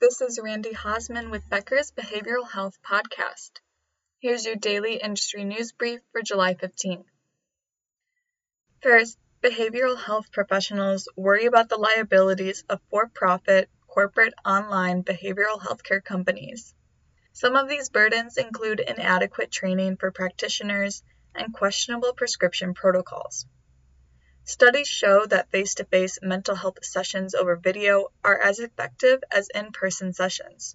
This is Randi Haseman with Becker's Behavioral Health Podcast. Here's your daily industry news brief for July 15th. First, behavioral health professionals worry about the liabilities of for profit, corporate online behavioral healthcare companies. Some of these burdens include inadequate training for practitioners and questionable prescription protocols. Studies show that face to face mental health sessions over video are as effective as in person sessions.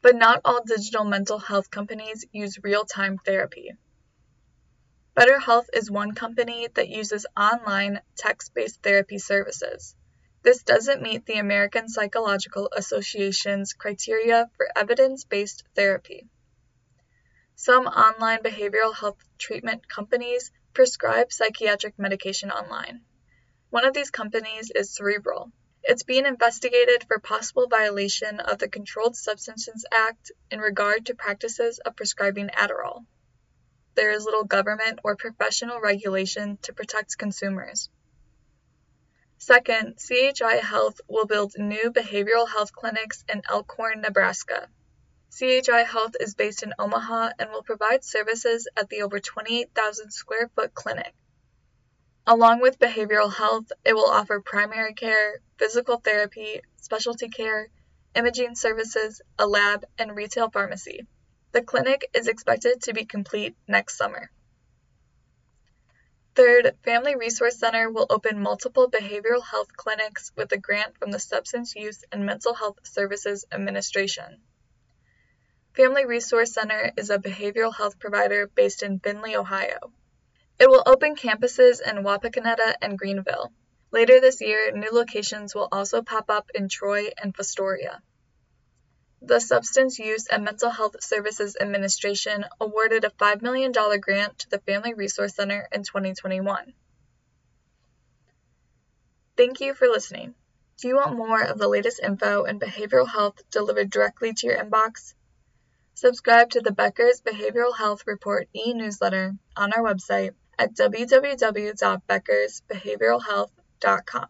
But not all digital mental health companies use real time therapy. BetterHelp is one company that uses online text based therapy services. This doesn't meet the American Psychological Association's criteria for evidence based therapy. Some online behavioral health treatment companies prescribe psychiatric medication online. One of these companies is Cerebral. It's being investigated for possible violation of the Controlled Substances Act in regard to practices of prescribing Adderall. There is little government or professional regulation to protect consumers. Second, CHI Health will build new behavioral health clinics in Elkhorn, Nebraska. CHI Health is based in Omaha and will provide services at the over 28,000 square foot clinic. Along with behavioral health, it will offer primary care, physical therapy, specialty care, imaging services, a lab, and retail pharmacy. The clinic is expected to be complete next summer. Third, Family Resource Center will open multiple behavioral health clinics with a grant from the Substance Use and Mental Health Services Administration. Family Resource Center is a behavioral health provider based in Findlay, Ohio. It will open campuses in Wapakoneta and Greenville. Later this year, new locations will also pop up in Troy and Fostoria. The Substance Use and Mental Health Services Administration awarded a $5 million grant to the Family Resource Center in 2021. Thank you for listening. Do you want more of the latest info in behavioral health delivered directly to your inbox? Subscribe to the Becker's Behavioral Health Report e-newsletter on our website at www.beckersbehavioralhealth.com.